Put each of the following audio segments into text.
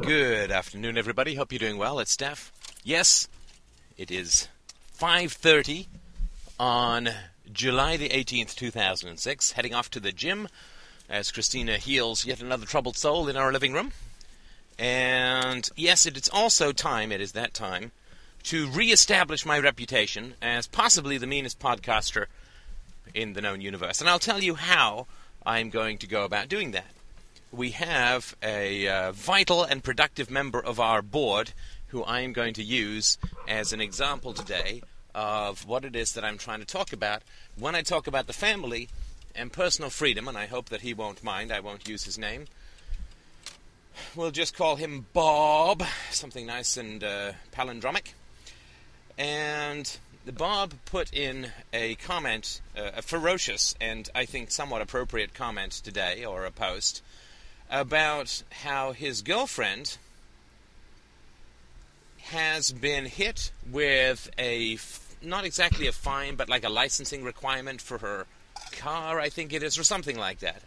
Good afternoon, everybody. Hope you're doing well. It's Steph. Yes, it is 5:30 on July the 18th, 2006. Heading off to the gym as Christina heals yet another troubled soul in our living room. And yes, it is also time. It is that time to re-establish my reputation as possibly the meanest podcaster in the known universe. And I'll tell you how I'm going to go about doing that we have a uh, vital and productive member of our board who I am going to use as an example today of what it is that I'm trying to talk about when I talk about the family and personal freedom, and I hope that he won't mind. I won't use his name. We'll just call him Bob, something nice and uh, palindromic. And Bob put in a comment, uh, a ferocious and I think somewhat appropriate comment today, or a post, about how his girlfriend has been hit with a not exactly a fine, but like a licensing requirement for her car, I think it is, or something like that,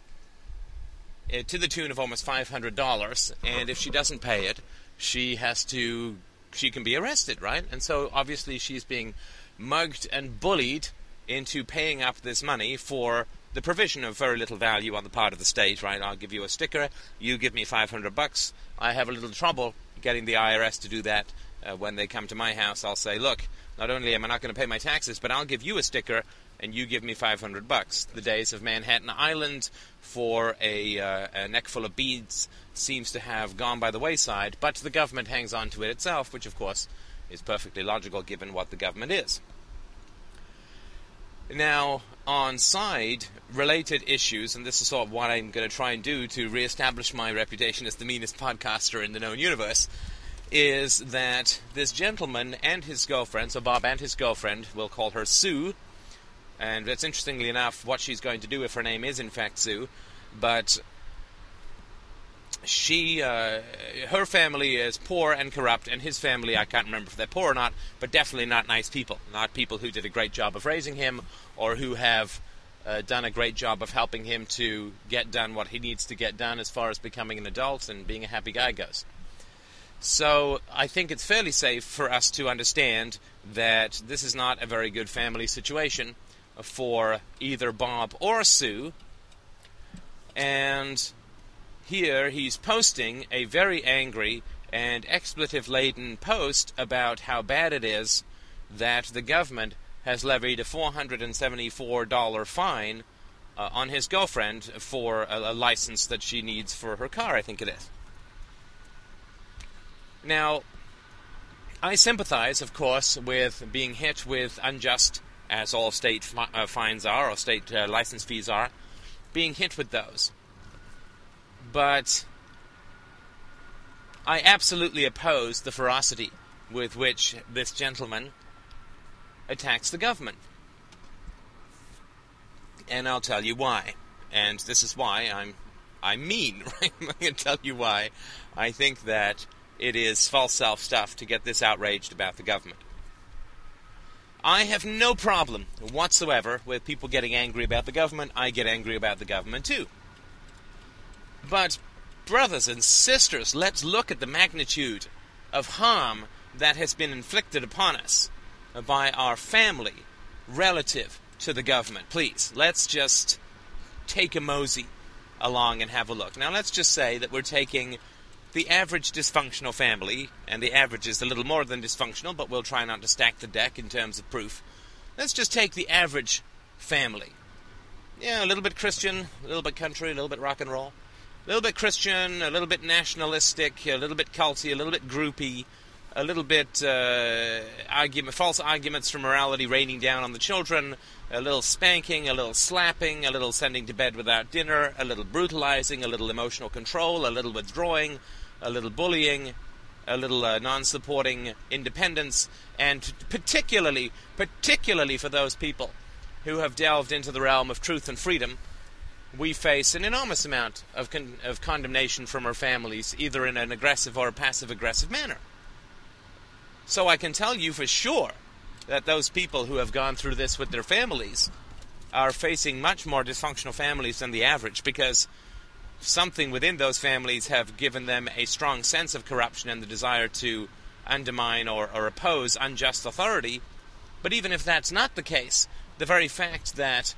uh, to the tune of almost five hundred dollars. And if she doesn't pay it, she has to, she can be arrested, right? And so obviously she's being mugged and bullied into paying up this money for the provision of very little value on the part of the state, right? I'll give you a sticker, you give me 500 bucks. I have a little trouble getting the IRS to do that. Uh, when they come to my house, I'll say, look, not only am I not going to pay my taxes, but I'll give you a sticker and you give me 500 bucks. The days of Manhattan Island for a, uh, a neck full of beads seems to have gone by the wayside, but the government hangs on to it itself, which of course is perfectly logical given what the government is. Now, on side related issues, and this is sort of what I'm going to try and do to reestablish my reputation as the meanest podcaster in the known universe, is that this gentleman and his girlfriend, so Bob and his girlfriend, we'll call her Sue, and that's interestingly enough what she's going to do if her name is in fact Sue, but she, uh, her family is poor and corrupt, and his family, I can't remember if they're poor or not, but definitely not nice people. Not people who did a great job of raising him or who have uh, done a great job of helping him to get done what he needs to get done as far as becoming an adult and being a happy guy goes. So I think it's fairly safe for us to understand that this is not a very good family situation for either Bob or Sue. And here he's posting a very angry and expletive laden post about how bad it is that the government has levied a $474 fine uh, on his girlfriend for a, a license that she needs for her car, I think it is. Now, I sympathize, of course, with being hit with unjust, as all state uh, fines are, or state uh, license fees are, being hit with those but I absolutely oppose the ferocity with which this gentleman attacks the government. And I'll tell you why. And this is why I'm I'm mean, right? I'm going to tell you why I think that it is false self stuff to get this outraged about the government. I have no problem whatsoever with people getting angry about the government. I get angry about the government too. But, brothers and sisters, let's look at the magnitude of harm that has been inflicted upon us by our family relative to the government. Please, let's just take a mosey along and have a look. Now, let's just say that we're taking the average dysfunctional family, and the average is a little more than dysfunctional, but we'll try not to stack the deck in terms of proof. Let's just take the average family. Yeah, a little bit Christian, a little bit country, a little bit rock and roll a little bit Christian, a little bit nationalistic, a little bit culty, a little bit groupy, a little bit uh, argument, false arguments for morality raining down on the children, a little spanking, a little slapping, a little sending to bed without dinner, a little brutalizing, a little emotional control, a little withdrawing, a little bullying, a little uh, non-supporting independence, and particularly, particularly for those people who have delved into the realm of truth and freedom we face an enormous amount of, con- of condemnation from our families, either in an aggressive or a passive aggressive manner. So I can tell you for sure that those people who have gone through this with their families are facing much more dysfunctional families than the average because something within those families have given them a strong sense of corruption and the desire to undermine or, or oppose unjust authority. But even if that's not the case, the very fact that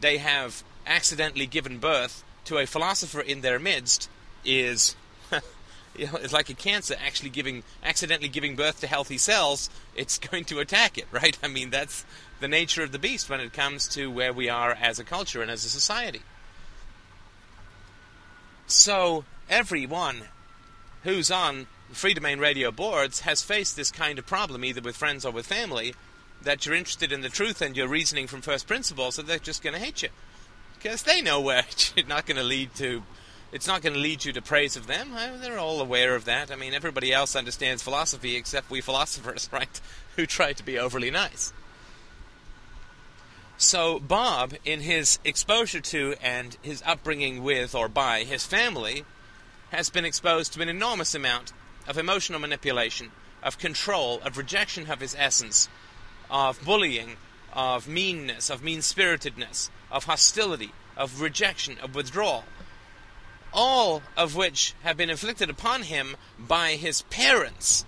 they have accidentally given birth to a philosopher in their midst is you know, it's like a cancer actually giving accidentally giving birth to healthy cells, it's going to attack it, right? I mean, that's the nature of the beast when it comes to where we are as a culture and as a society. So, everyone who's on Freedomain Radio boards has faced this kind of problem, either with friends or with family, that you're interested in the truth and you're reasoning from first principles, so they're just going to hate you. Because they know where it's not going to lead to it's not going to lead you to praise of them. They're all aware of that. I mean, everybody else understands philosophy except we philosophers, right? Who try to be overly nice. So, Bob, in his exposure to and his upbringing with or by his family, has been exposed to an enormous amount of emotional manipulation, of control, of rejection of his essence, of bullying, of meanness, of mean spiritedness, of hostility, of rejection, of withdrawal, all of which have been inflicted upon him by his parents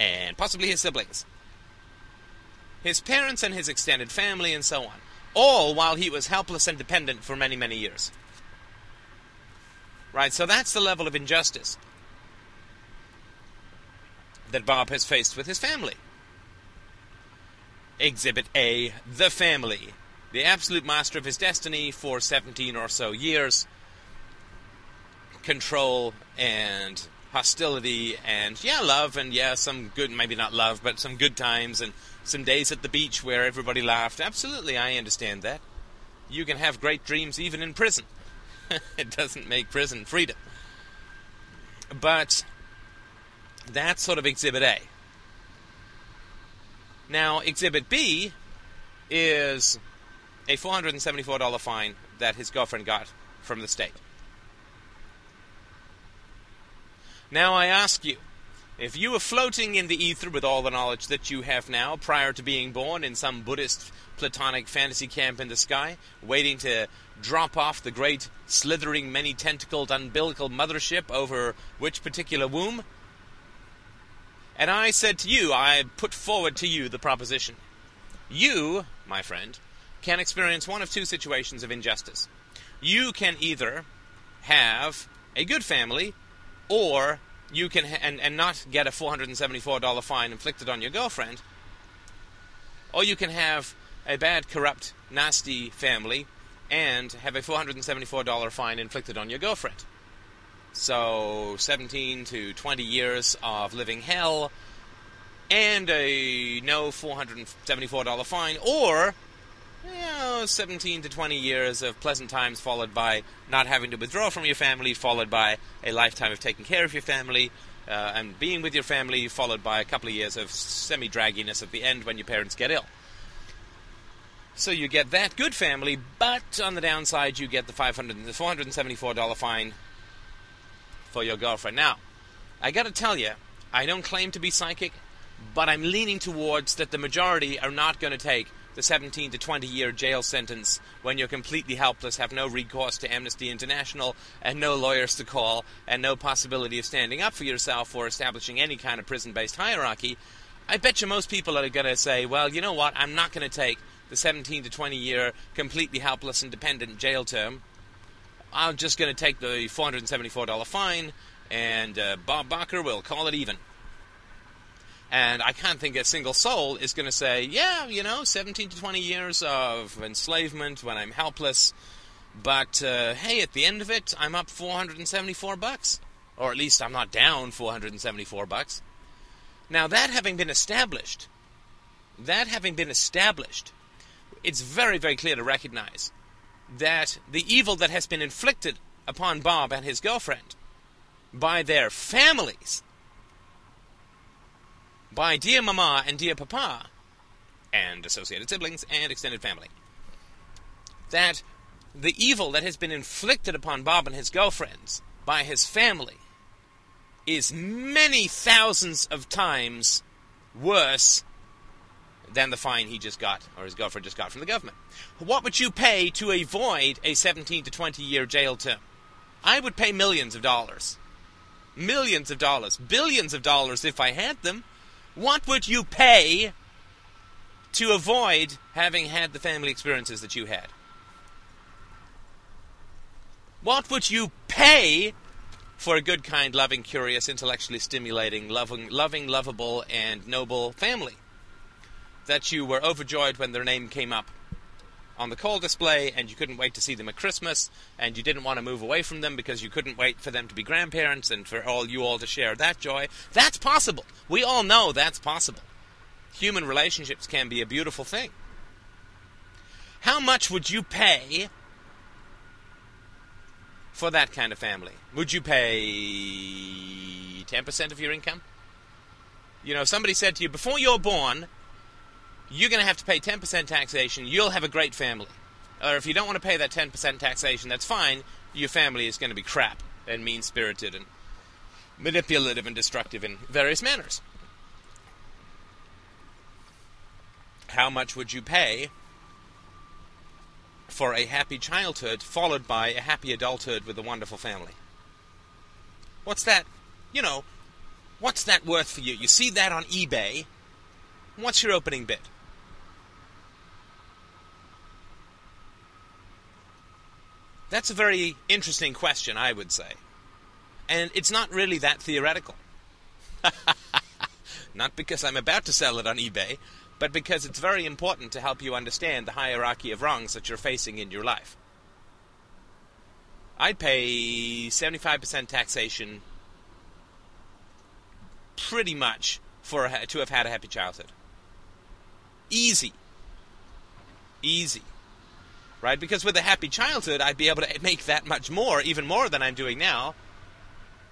and possibly his siblings. His parents and his extended family, and so on. All while he was helpless and dependent for many, many years. Right, so that's the level of injustice that Bob has faced with his family. Exhibit A The Family. The absolute master of his destiny for 17 or so years control and hostility and yeah, love and yeah, some good maybe not love, but some good times and some days at the beach where everybody laughed. Absolutely, I understand that. You can have great dreams even in prison. it doesn't make prison freedom. But that's sort of exhibit A. Now, exhibit B is a $474 fine that his girlfriend got from the state. Now I ask you, if you were floating in the ether with all the knowledge that you have now, prior to being born in some Buddhist platonic fantasy camp in the sky, waiting to drop off the great, slithering, many tentacled, umbilical mothership over which particular womb? And I said to you, I put forward to you the proposition. You, my friend, can experience one of two situations of injustice. You can either have a good family or you can ha- and and not get a four hundred and seventy four dollar fine inflicted on your girlfriend, or you can have a bad, corrupt, nasty family and have a four hundred and seventy four dollar fine inflicted on your girlfriend. So seventeen to twenty years of living hell and a no four hundred and seventy four dollar fine, or you know, 17 to 20 years of pleasant times, followed by not having to withdraw from your family, followed by a lifetime of taking care of your family uh, and being with your family, followed by a couple of years of semi dragginess at the end when your parents get ill. So you get that good family, but on the downside, you get the 500, the $474 fine for your girlfriend. Now, I gotta tell you, I don't claim to be psychic, but I'm leaning towards that the majority are not going to take the 17 to 20 year jail sentence when you're completely helpless, have no recourse to Amnesty International, and no lawyers to call, and no possibility of standing up for yourself or establishing any kind of prison based hierarchy, I bet you most people are going to say, well, you know what, I'm not going to take the 17 to 20 year completely helpless and dependent jail term. I'm just going to take the $474 fine, and uh, Bob Barker will call it even. And I can't think a single soul is going to say, yeah, you know, 17 to 20 years of enslavement when I'm helpless, but uh, hey, at the end of it, I'm up 474 bucks. Or at least I'm not down 474 bucks. Now, that having been established, that having been established, it's very, very clear to recognize that the evil that has been inflicted upon Bob and his girlfriend by their families by Dear Mama and Dear Papa, and associated siblings and extended family. That the evil that has been inflicted upon Bob and his girlfriends by his family is many thousands of times worse than the fine he just got or his girlfriend just got from the government. What would you pay to avoid a 17 to 20 year jail term? I would pay millions of dollars. Millions of dollars. Billions of dollars if I had them. What would you pay to avoid having had the family experiences that you had? What would you pay for a good, kind, loving, curious, intellectually stimulating, loving, loving, lovable, and noble family? That you were overjoyed when their name came up on the call display and you couldn't wait to see them at Christmas and you didn't want to move away from them because you couldn't wait for them to be grandparents and for all you all to share that joy. That's possible. We all know that's possible. Human relationships can be a beautiful thing. How much would you pay for that kind of family? Would you pay 10% of your income? You know, somebody said to you, before you're born, you're going to have to pay 10% taxation, you'll have a great family. Or if you don't want to pay that 10% taxation, that's fine, your family is going to be crap and mean spirited and manipulative and destructive in various manners. How much would you pay for a happy childhood followed by a happy adulthood with a wonderful family? What's that? You know, what's that worth for you? You see that on eBay. What's your opening bid? That's a very interesting question, I would say. And it's not really that theoretical. not because I'm about to sell it on eBay, but because it's very important to help you understand the hierarchy of wrongs that you're facing in your life. I'd pay 75% taxation pretty much for a, to have had a happy childhood. Easy. Easy right? Because with a happy childhood, I'd be able to make that much more, even more than I'm doing now,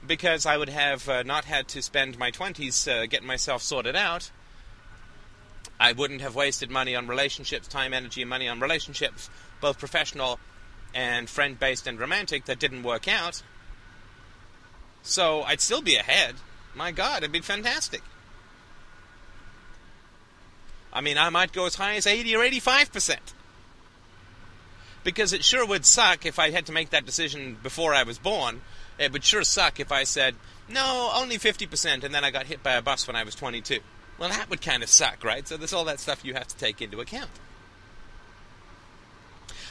because I would have uh, not had to spend my 20s uh, getting myself sorted out. I wouldn't have wasted money on relationships, time, energy, and money on relationships, both professional and friend based and romantic, that didn't work out. So I'd still be ahead. My God, it'd be fantastic. I mean, I might go as high as 80 or 85 percent because it sure would suck if I had to make that decision before I was born. It would sure suck if I said, no, only 50%, and then I got hit by a bus when I was 22. Well, that would kind of suck, right? So there's all that stuff you have to take into account.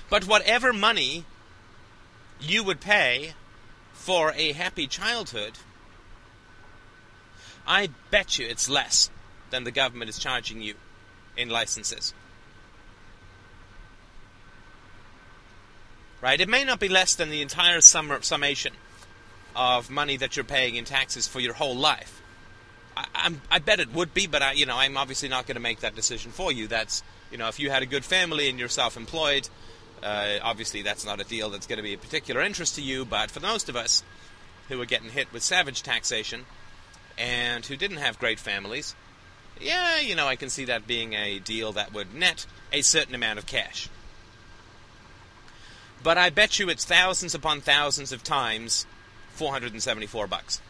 But whatever money you would pay for a happy childhood, I bet you it's less than the government is charging you in licenses. Right? It may not be less than the entire sum- summation of money that you're paying in taxes for your whole life. I, I bet it would be, but I, you know, I'm obviously not going to make that decision for you. That's, you know, if you had a good family and you're self-employed, uh, obviously that's not a deal that's going to be of particular interest to you. But for most of us who are getting hit with savage taxation and who didn't have great families, yeah, you know, I can see that being a deal that would net a certain amount of cash. But I bet you it's thousands upon thousands of times 474 bucks.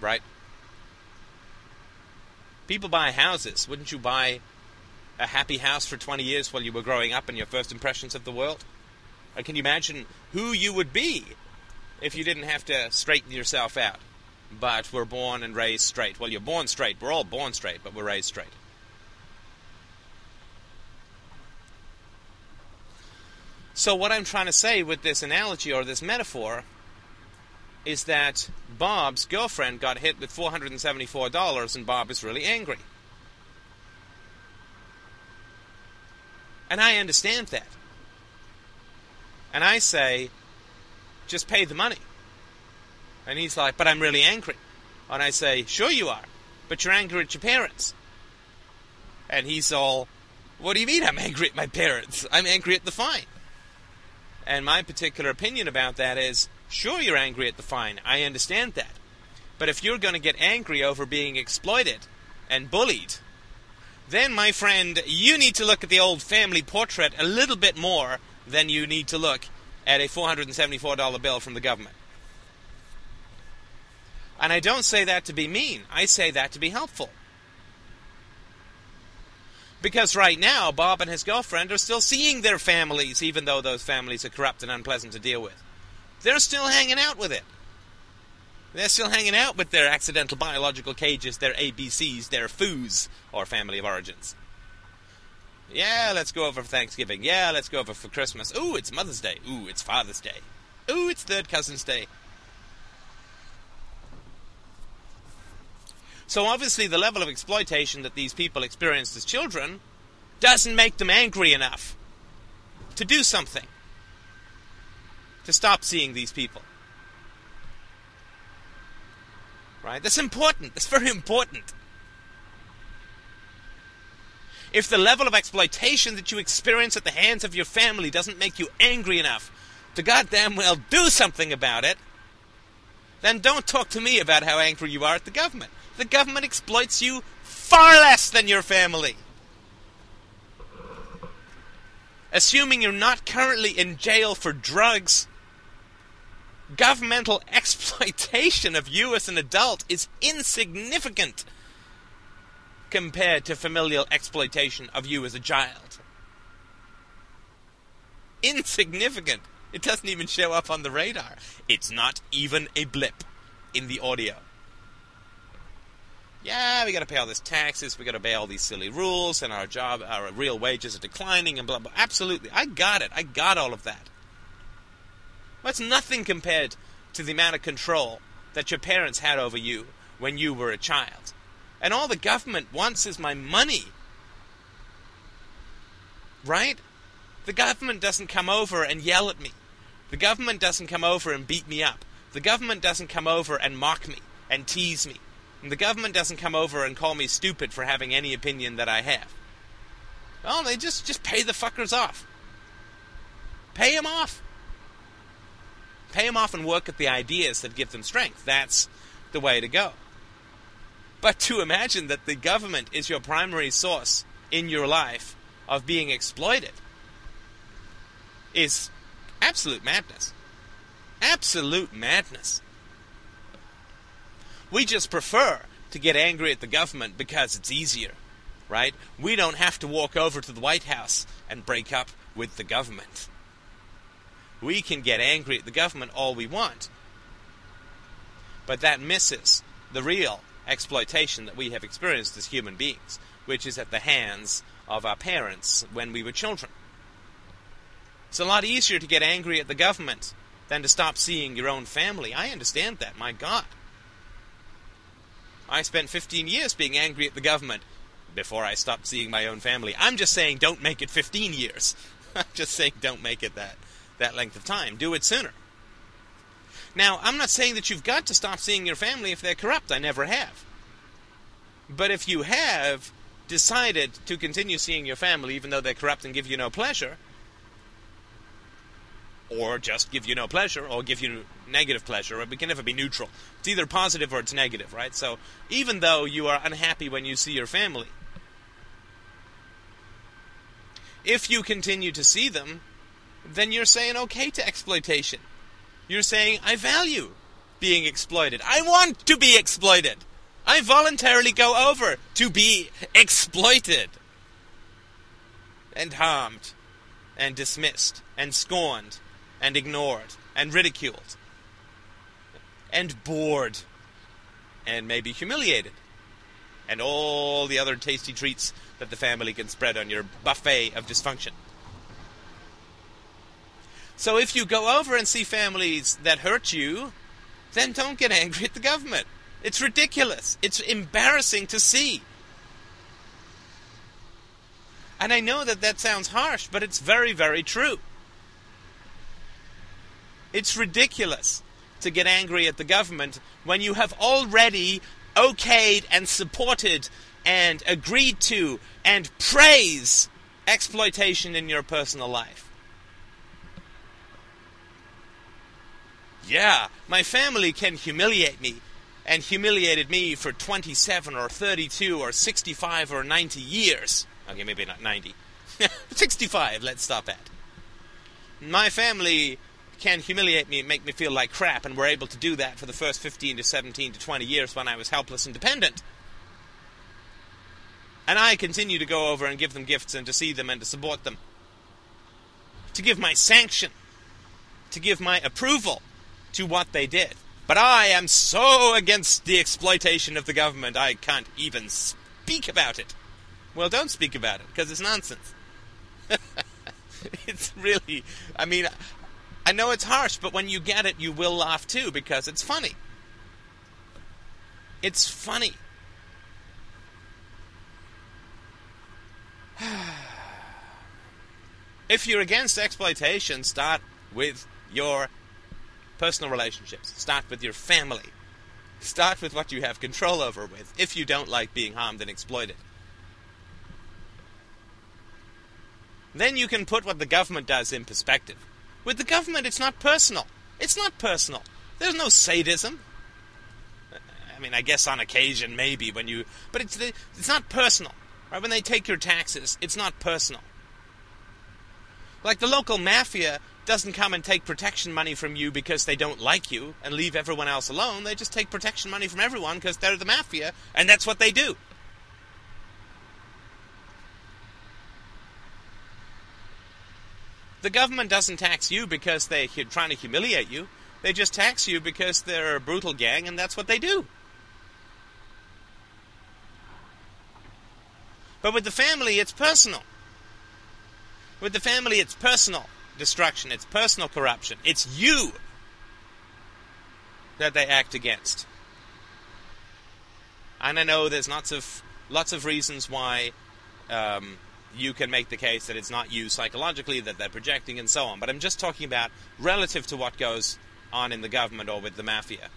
Right? People buy houses. Wouldn't you buy a happy house for 20 years while you were growing up and your first impressions of the world? Or can you imagine who you would be if you didn't have to straighten yourself out, but we're born and raised straight? Well, you're born straight. We're all born straight, but we're raised straight. So, what I'm trying to say with this analogy or this metaphor is that Bob's girlfriend got hit with $474 and Bob is really angry. And I understand that. And I say, just pay the money. And he's like, but I'm really angry. And I say, sure you are, but you're angry at your parents. And he's all, what do you mean I'm angry at my parents? I'm angry at the fine. And my particular opinion about that is sure, you're angry at the fine. I understand that. But if you're going to get angry over being exploited and bullied, then, my friend, you need to look at the old family portrait a little bit more than you need to look at a $474 bill from the government. And I don't say that to be mean, I say that to be helpful. Because right now, Bob and his girlfriend are still seeing their families, even though those families are corrupt and unpleasant to deal with. They're still hanging out with it. They're still hanging out with their accidental biological cages, their ABCs, their FOOs, or family of origins. Yeah, let's go over for Thanksgiving. Yeah, let's go over for Christmas. Ooh, it's Mother's Day. Ooh, it's Father's Day. Ooh, it's Third Cousin's Day. So obviously, the level of exploitation that these people experienced as children doesn't make them angry enough to do something to stop seeing these people. Right? That's important. That's very important. If the level of exploitation that you experience at the hands of your family doesn't make you angry enough to goddamn well do something about it, then don't talk to me about how angry you are at the government. The government exploits you far less than your family. Assuming you're not currently in jail for drugs, governmental exploitation of you as an adult is insignificant compared to familial exploitation of you as a child. Insignificant. It doesn't even show up on the radar. It's not even a blip in the audio yeah, we got to pay all these taxes, we got to pay all these silly rules, and our job, our real wages are declining, and blah blah. Absolutely, I got it. I got all of that. That's nothing compared to the amount of control that your parents had over you when you were a child. And all the government wants is my money. Right? The government doesn't come over and yell at me. The government doesn't come over and beat me up. The government doesn't come over and mock me and tease me and the government doesn't come over and call me stupid for having any opinion that I have. Well, they just just pay the fuckers off. Pay them off. Pay them off and work at the ideas that give them strength. That's the way to go. But to imagine that the government is your primary source in your life of being exploited is absolute madness. Absolute madness. We just prefer to get angry at the government because it's easier, right? We don't have to walk over to the White House and break up with the government. We can get angry at the government all we want. But that misses the real exploitation that we have experienced as human beings, which is at the hands of our parents when we were children. It's a lot easier to get angry at the government than to stop seeing your own family. I understand that, my God. I spent 15 years being angry at the government before I stopped seeing my own family. I'm just saying don't make it 15 years. I'm just saying don't make it that, that length of time. Do it sooner. Now, I'm not saying that you've got to stop seeing your family if they're corrupt. I never have. But if you have decided to continue seeing your family even though they're corrupt and give you no pleasure, or just give you no pleasure, or give you negative pleasure. It can never be neutral. It's either positive or it's negative, right? So even though you are unhappy when you see your family, if you continue to see them, then you're saying okay to exploitation. You're saying, I value being exploited. I want to be exploited. I voluntarily go over to be exploited and harmed and dismissed and scorned and ignored and ridiculed and bored and maybe humiliated and all the other tasty treats that the family can spread on your buffet of dysfunction. So if you go over and see families that hurt you, then don't get angry at the government. It's ridiculous. It's embarrassing to see. And I know that that sounds harsh, but it's very, very true. It's ridiculous to get angry at the government when you have already okayed and supported and agreed to and praise exploitation in your personal life. Yeah, my family can humiliate me and humiliated me for 27 or 32 or 65 or 90 years. Okay, maybe not 90. 65, let's stop at. My family can humiliate me and make me feel like crap, and were able to do that for the first 15 to 17 to 20 years when I was helpless and dependent. And I continue to go over and give them gifts and to see them and to support them. To give my sanction, to give my approval to what they did. But I am so against the exploitation of the government, I can't even speak about it. Well, don't speak about it, because it's nonsense. it's really, I mean, I know it's harsh, but when you get it, you will laugh too, because it's funny. It's funny. if you're against exploitation, start with your personal relationships. Start with your family. Start with what you have control over with if you don't like being harmed and exploited. Then you can put what the government does in perspective. With the government, it's not personal. It's not personal. There's no sadism. I mean, I guess on occasion, maybe when you, but it's it's not personal. Right? When they take your taxes, it's not personal. Like the local mafia doesn't come and take protection money from you because they don't like you and leave everyone else alone. They just take protection money from everyone because they're the mafia and that's what they do. The government doesn't tax you because they're trying to humiliate you. They just tax you because they're a brutal gang and that's what they do. But with the family, it's personal. With the family, it's personal destruction, it's personal corruption. It's you that they act against. And I know there's lots of lots of reasons why um, you can make the case that it's not you psychologically that they're projecting and so on. But I'm just talking about relative to what goes on in the government or with the mafia.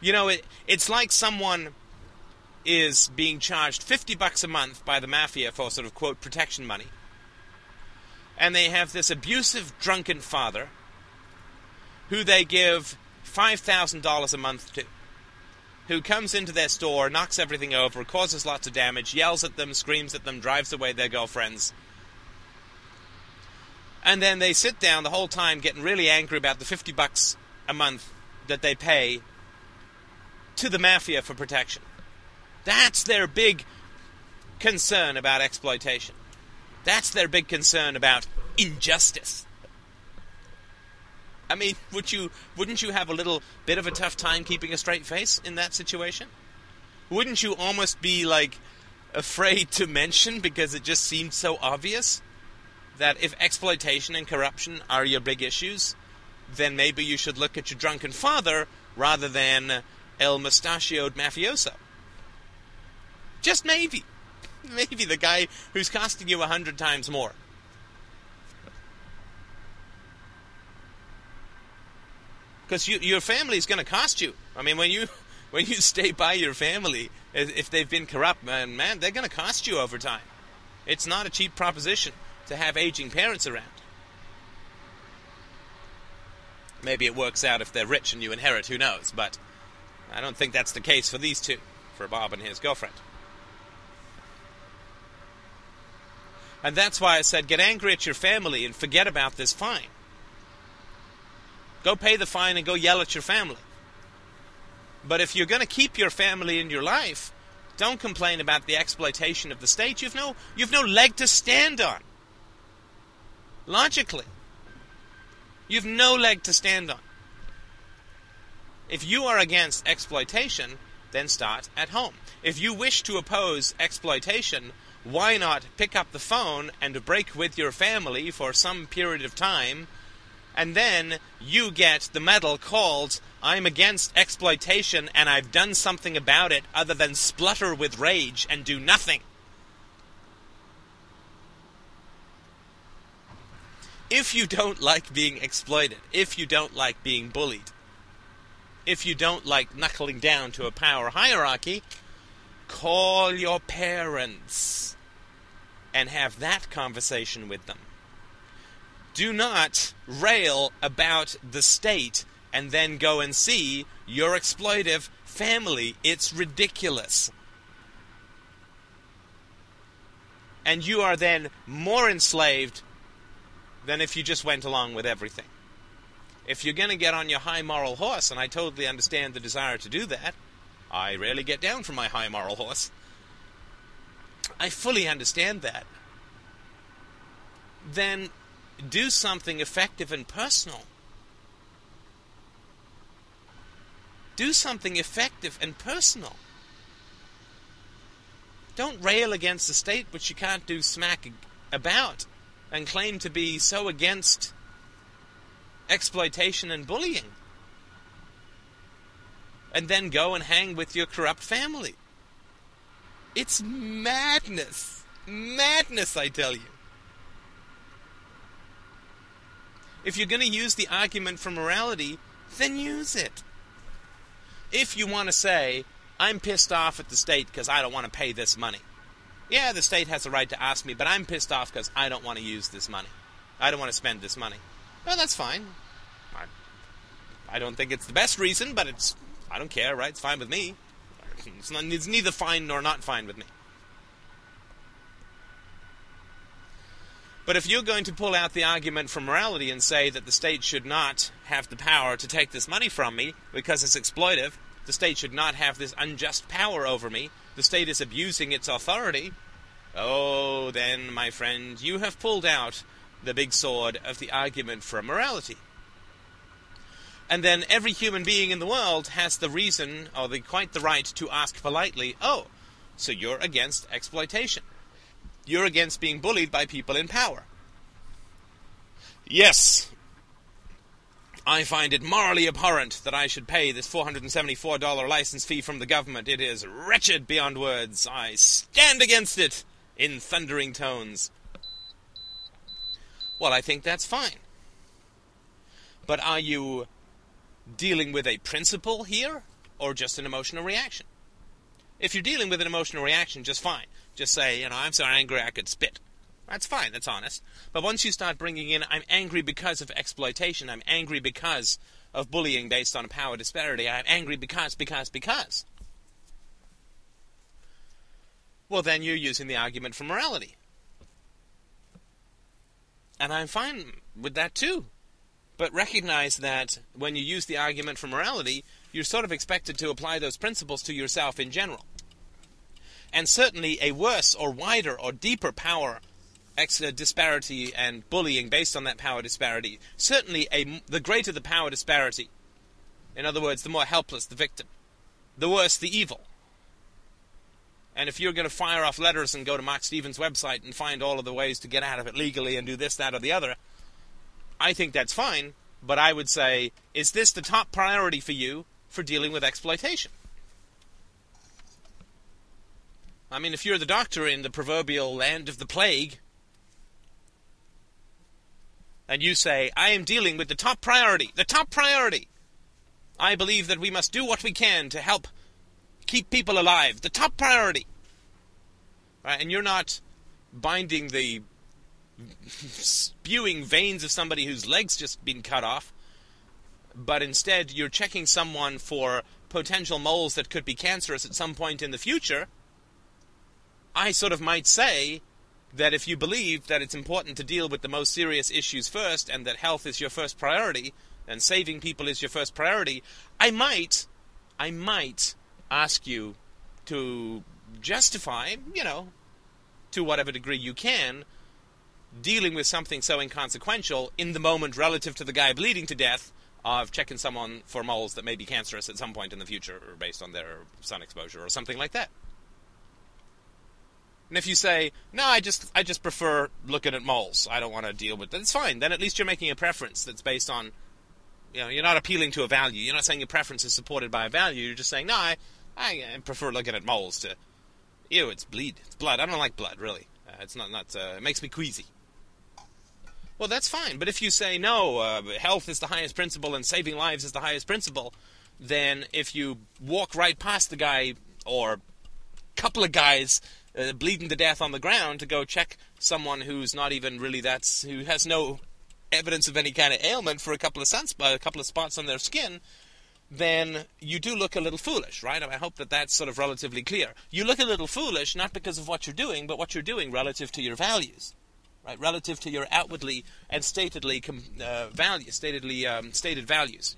You know, it, it's like someone is being charged 50 bucks a month by the mafia for sort of quote protection money. And they have this abusive drunken father who they give $5,000 a month to. Who comes into their store, knocks everything over, causes lots of damage, yells at them, screams at them, drives away their girlfriends. And then they sit down the whole time getting really angry about the 50 bucks a month that they pay to the mafia for protection. That's their big concern about exploitation. That's their big concern about injustice. I mean, would you wouldn't you have a little bit of a tough time keeping a straight face in that situation? Wouldn't you almost be like afraid to mention because it just seemed so obvious that if exploitation and corruption are your big issues, then maybe you should look at your drunken father rather than El Mustachioed Mafioso. Just maybe. Maybe the guy who's costing you a hundred times more. Because you, your family is going to cost you. I mean, when you when you stay by your family, if they've been corrupt, man, man, they're going to cost you over time. It's not a cheap proposition to have aging parents around. Maybe it works out if they're rich and you inherit, who knows? But I don't think that's the case for these two, for Bob and his girlfriend. And that's why I said get angry at your family and forget about this fine. Go pay the fine and go yell at your family. But if you're going to keep your family in your life, don't complain about the exploitation of the state. You've no, you've no leg to stand on. Logically, you've no leg to stand on. If you are against exploitation, then start at home. If you wish to oppose exploitation, why not pick up the phone and break with your family for some period of time, and then you get the medal called I'm against exploitation and I've done something about it other than splutter with rage and do nothing. If you don't like being exploited, if you don't like being bullied, if you don't like knuckling down to a power hierarchy, call your parents and have that conversation with them. Do not rail about the state and then go and see your exploitive family. It's ridiculous. And you are then more enslaved than if you just went along with everything. If you're going to get on your high moral horse, and I totally understand the desire to do that, I rarely get down from my high moral horse. I fully understand that. Then do something effective and personal. Do something effective and personal. Don't rail against the state which you can't do smack about and claim to be so against exploitation and bullying. And then go and hang with your corrupt family. It's madness. Madness, I tell you. If you're going to use the argument for morality, then use it. If you want to say, I'm pissed off at the state because I don't want to pay this money. Yeah, the state has a right to ask me, but I'm pissed off because I don't want to use this money. I don't want to spend this money. Well, that's fine. I, I don't think it's the best reason, but it's I don't care, right? It's fine with me. It's, not, it's neither fine nor not fine with me. But if you're going to pull out the argument from morality and say that the state should not have the power to take this money from me because it's exploitive, the state should not have this unjust power over me, the state is abusing its authority, oh, then, my friend, you have pulled out the big sword of the argument for morality. And then every human being in the world has the reason, or the, quite the right, to ask politely, oh, so you're against exploitation. You're against being bullied by people in power. Yes, I find it morally abhorrent that I should pay this $474 license fee from the government. It is wretched beyond words. I stand against it in thundering tones. Well, I think that's fine. But are you dealing with a principle here or just an emotional reaction? If you're dealing with an emotional reaction, just fine. Just say, you know, I'm so angry I could spit. That's fine, that's honest. But once you start bringing in, I'm angry because of exploitation, I'm angry because of bullying based on power disparity, I'm angry because, because, because. Well, then you're using the argument for morality. And I'm fine with that too. But recognize that when you use the argument for morality, you're sort of expected to apply those principles to yourself in general. And certainly a worse or wider or deeper power uh, disparity and bullying based on that power disparity, certainly a, the greater the power disparity, in other words, the more helpless the victim, the worse the evil. And if you're going to fire off letters and go to Marc Stevens' website and find all of the ways to get out of it legally and do this, that, or the other, I think that's fine, but I would say, is this the top priority for you for dealing with exploitation? I mean, if you're the doctor in the proverbial land of the plague, and you say, I am dealing with the top priority, the top priority. I believe that we must do what we can to help keep people alive, the top priority. Right? And you're not binding the spewing veins of somebody whose legs just been cut off, but instead you're checking someone for potential moles that could be cancerous at some point in the future, I sort of might say that if you believe that it's important to deal with the most serious issues first and that health is your first priority and saving people is your first priority, I might I might ask you to justify, you know, to whatever degree you can, dealing with something so inconsequential in the moment relative to the guy bleeding to death of checking someone for moles that may be cancerous at some point in the future or based on their sun exposure or something like that. And if you say, "No, I just I just prefer looking at moles. I don't want to deal with that," it's fine. Then at least you're making a preference that's based on, you know, you're not appealing to a value. You're not saying your preference is supported by a value. You're just saying, "No, I I prefer looking at moles to, ew, it's bleed, it's blood. I don't like blood really. Uh, it's not not uh, it makes me queasy." Well, that's fine. But if you say no, uh, health is the highest principle and saving lives is the highest principle, then if you walk right past the guy or couple of guys uh, bleeding to death on the ground to go check someone who's not even really that's who has no evidence of any kind of ailment for a couple of sunspots, a couple of spots on their skin, then you do look a little foolish, right? I hope that that's sort of relatively clear. You look a little foolish not because of what you're doing, but what you're doing relative to your values, right? Relative to your outwardly and statedly uh, values, statedly um, stated values.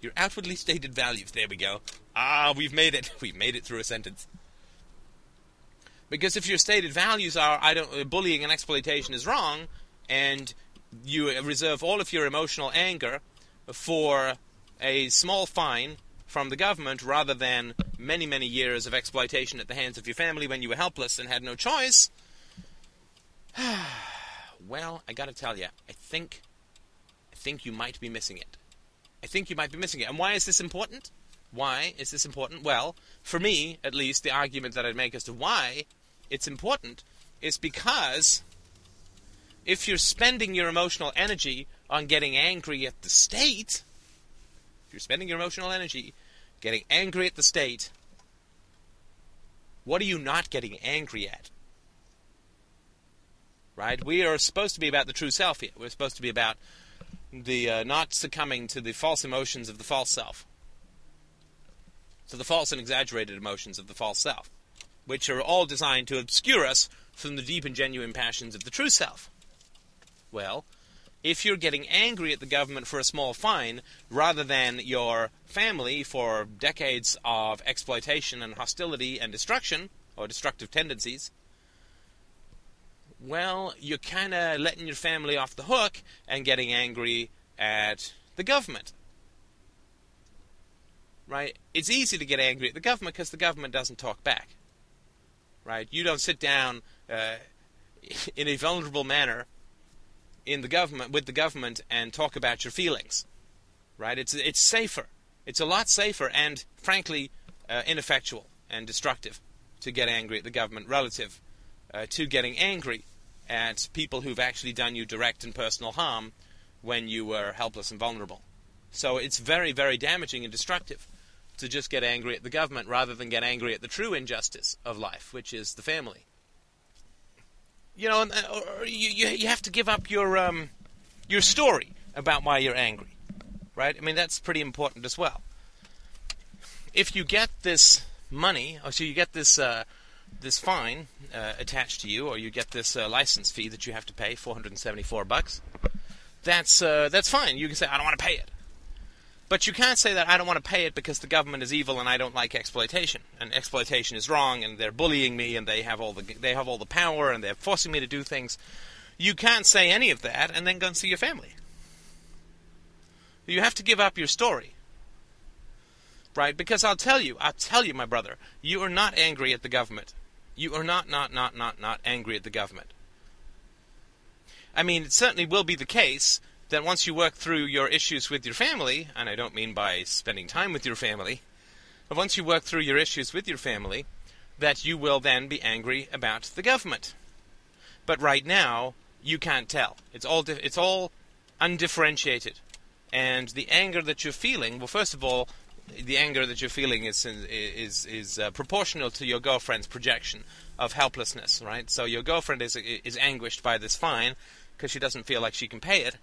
Your outwardly stated values. There we go. Ah, we've made it. We've made it through a sentence. Because if your stated values are I don't uh, bullying and exploitation is wrong, and you reserve all of your emotional anger for a small fine from the government rather than many, many years of exploitation at the hands of your family when you were helpless and had no choice. well, I gotta tell you, I think, I think you might be missing it. I think you might be missing it. And why is this important? Why is this important? Well, for me, at least, the argument that I'd make as to why it's important is because if you're spending your emotional energy on getting angry at the state, if you're spending your emotional energy getting angry at the state, what are you not getting angry at? Right? We are supposed to be about the true self here. We're supposed to be about the uh, not succumbing to the false emotions of the false self. to the false and exaggerated emotions of the false self, which are all designed to obscure us from the deep and genuine passions of the true self. Well, if you're getting angry at the government for a small fine rather than your family for decades of exploitation and hostility and destruction or destructive tendencies, well, you're kind of letting your family off the hook and getting angry at the government. Right? It's easy to get angry at the government because the government doesn't talk back. Right? You don't sit down uh, in a vulnerable manner in the government with the government and talk about your feelings. Right? It's it's safer. It's a lot safer and frankly uh, ineffectual and destructive to get angry at the government relative uh, to getting angry at people who've actually done you direct and personal harm when you were helpless and vulnerable. So it's very, very damaging and destructive to just get angry at the government rather than get angry at the true injustice of life, which is the family you know, uh, you, you have to give up your um, your story about why you're angry, right? I mean, that's pretty important as well. If you get this money, or so you get this uh, this fine uh, attached to you, or you get this uh, license fee that you have to pay, 474 bucks. That's uh, that's fine. You can say, I don't want to pay it. But you can't say that I don't want to pay it because the government is evil and I don't like exploitation. And exploitation is wrong and they're bullying me and they have all the they have all the power and they're forcing me to do things. You can't say any of that and then go and see your family. You have to give up your story. Right? Because I'll tell you, I'll tell you, my brother, you are not angry at the government. You are not, not, not, not, not angry at the government. I mean, it certainly will be the case that once you work through your issues with your family, and I don't mean by spending time with your family, but once you work through your issues with your family, that you will then be angry about the government. But right now, you can't tell. It's all di- it's all undifferentiated, and the anger that you're feeling. Well, first of all, the anger that you're feeling is is is uh, proportional to your girlfriend's projection of helplessness, right? So your girlfriend is is anguished by this fine because she doesn't feel like she can pay it,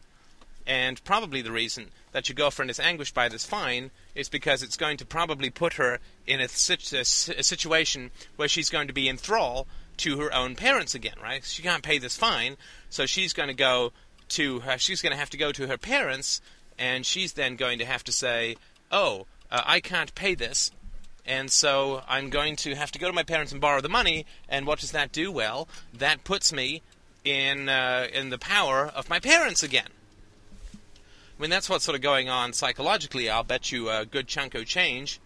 and probably the reason that your girlfriend is anguished by this fine is because it's going to probably put her in a, a, situation where she's going to be in thrall to her own parents again, right? She can't pay this fine, so she's going to go to her, she's going to have to go to her parents, and she's then going to have to say, "Oh, uh, I can't pay this." And so I'm going to have to go to my parents and borrow the money. And what does that do? Well, that puts me in uh, in the power of my parents again. I mean, that's what's sort of going on psychologically. I'll bet you a good chunk of change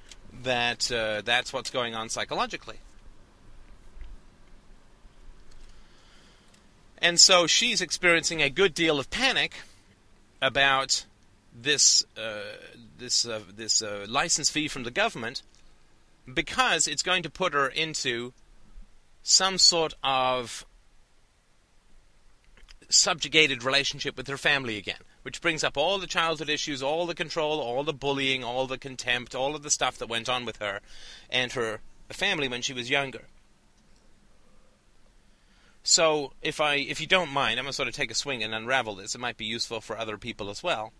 that uh, that's what's going on psychologically. And so she's experiencing a good deal of panic about this uh, this uh, this uh, license fee from the government because it's going to put her into some sort of subjugated relationship with her family again which brings up all the childhood issues, all the control, all the bullying, all the contempt, all of the stuff that went on with her and her family when she was younger. So, if I, if you don't mind, I'm gonna sort of take a swing and unravel this. It might be useful for other people as well.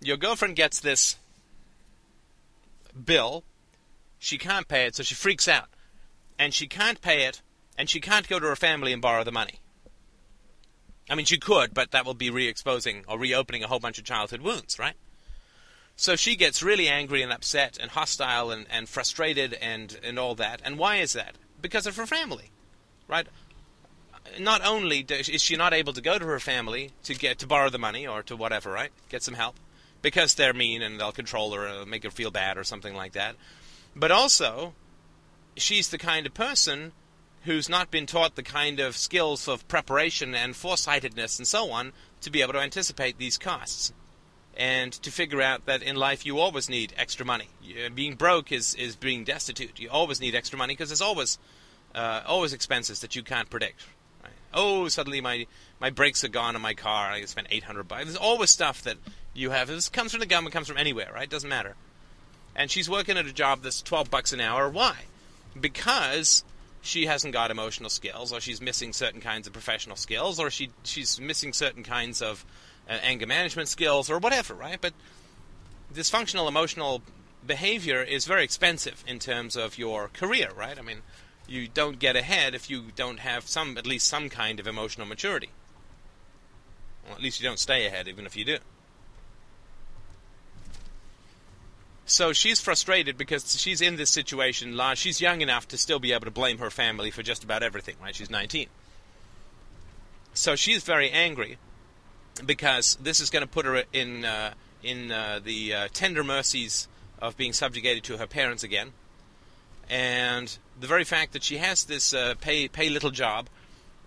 Your girlfriend gets this bill. She can't pay it, so she freaks out, and she can't pay it, and she can't go to her family and borrow the money. I mean, she could, but that will be re exposing or reopening a whole bunch of childhood wounds, right? So she gets really angry and upset and hostile and, and frustrated and, and all that. And why is that? Because of her family, right? Not only is she not able to go to her family to get to borrow the money or to whatever, right? Get some help because they're mean and they'll control her or make her feel bad or something like that. But also, she's the kind of person who's not been taught the kind of skills of preparation and foresightedness and so on to be able to anticipate these costs and to figure out that in life you always need extra money. Being broke is, is being destitute. You always need extra money because there's always uh, always expenses that you can't predict. Right? Oh, suddenly my my brakes are gone on my car. I spent 800 bucks. There's always stuff that you have. This comes from the government, comes from anywhere, right? Doesn't matter. And she's working at a job that's 12 bucks an hour. Why? Because she hasn't got emotional skills, or she's missing certain kinds of professional skills, or she she's missing certain kinds of uh, anger management skills or whatever, right? But dysfunctional emotional behavior is very expensive in terms of your career, right? I mean, you don't get ahead if you don't have some, at least some kind of emotional maturity. Well, at least you don't stay ahead, even if you do. So she's frustrated because she's in this situation. She's young enough to still be able to blame her family for just about everything, right? She's 19. So she's very angry because this is going to put her in uh, in uh, the uh, tender mercies of being subjugated to her parents again. And the very fact that she has this uh, pay pay little job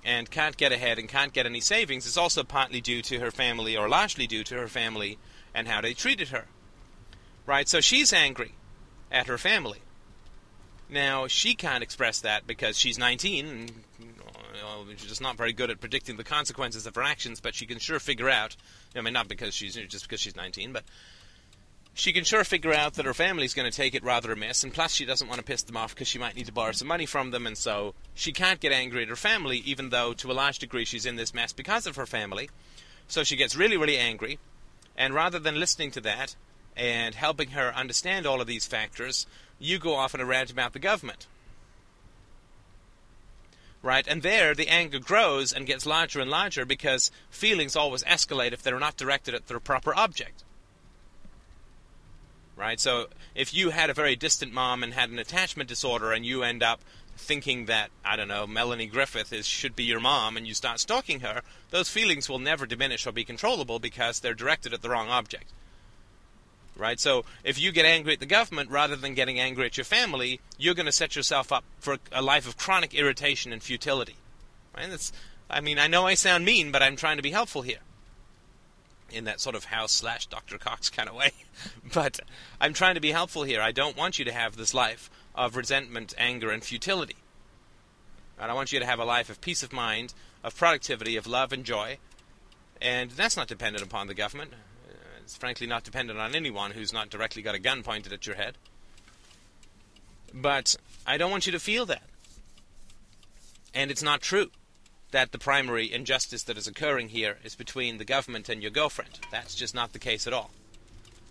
and can't get ahead and can't get any savings is also partly due to her family, or largely due to her family and how they treated her. Right? So she's angry at her family. Now she can't express that because she's 19 and she's just not very good at predicting the consequences of her actions, but she can sure figure out. I mean, not because she's just because she's 19, but she can sure figure out that her family's going to take it rather amiss, and plus she doesn't want to piss them off because she might need to borrow some money from them, and so she can't get angry at her family, even though to a large degree she's in this mess because of her family. So she gets really, really angry, and rather than listening to that and helping her understand all of these factors, you go off on a rant about the government right? And there, the anger grows and gets larger and larger because feelings always escalate if they're not directed at their proper object. Right? So, if you had a very distant mom and had an attachment disorder and you end up thinking that, I don't know, Melanie Griffith is, should be your mom and you start stalking her, those feelings will never diminish or be controllable because they're directed at the wrong object right? So if you get angry at the government rather than getting angry at your family, you're going to set yourself up for a life of chronic irritation and futility. Right? That's, I mean, I know I sound mean, but I'm trying to be helpful here. In that sort of House slash Dr. Cox kind of way. but I'm trying to be helpful here. I don't want you to have this life of resentment, anger, and futility. I want you to have a life of peace of mind, of productivity, of love and joy. And that's not dependent upon the government. It's frankly not dependent on anyone who's not directly got a gun pointed at your head. But I don't want you to feel that. And it's not true that the primary injustice that is occurring here is between the government and your girlfriend. That's just not the case at all.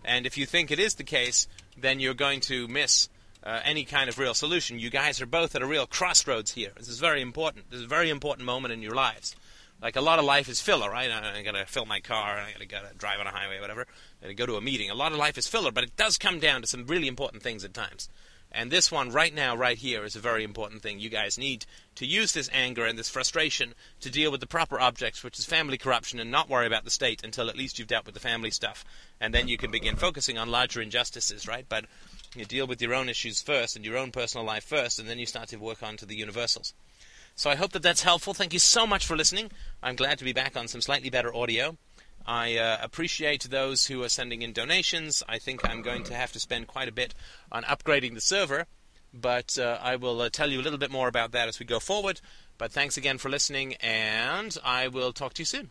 And if you think it is the case, then you're going to miss uh, any kind of real solution. You guys are both at a real crossroads here. This is very important. This is a very important moment in your lives. Like a lot of life is filler, right? I, gotta fill my car, I gotta, gotta drive on a highway, whatever. I gotta go to a meeting. A lot of life is filler, but it does come down to some really important things at times. And this one right now, right here, is a very important thing. You guys need to use this anger and this frustration to deal with the proper objects, which is family corruption, and not worry about the state until at least you've dealt with the family stuff. And then you can begin focusing on larger injustices, right? But you deal with your own issues first and your own personal life first, and then you start to work on to the universals. So I hope that that's helpful. Thank you so much for listening. I'm glad to be back on some slightly better audio. I uh, appreciate those who are sending in donations. I think I'm going to have to spend quite a bit on upgrading the server, but uh, I will uh, tell you a little bit more about that as we go forward. But thanks again for listening, and I will talk to you soon.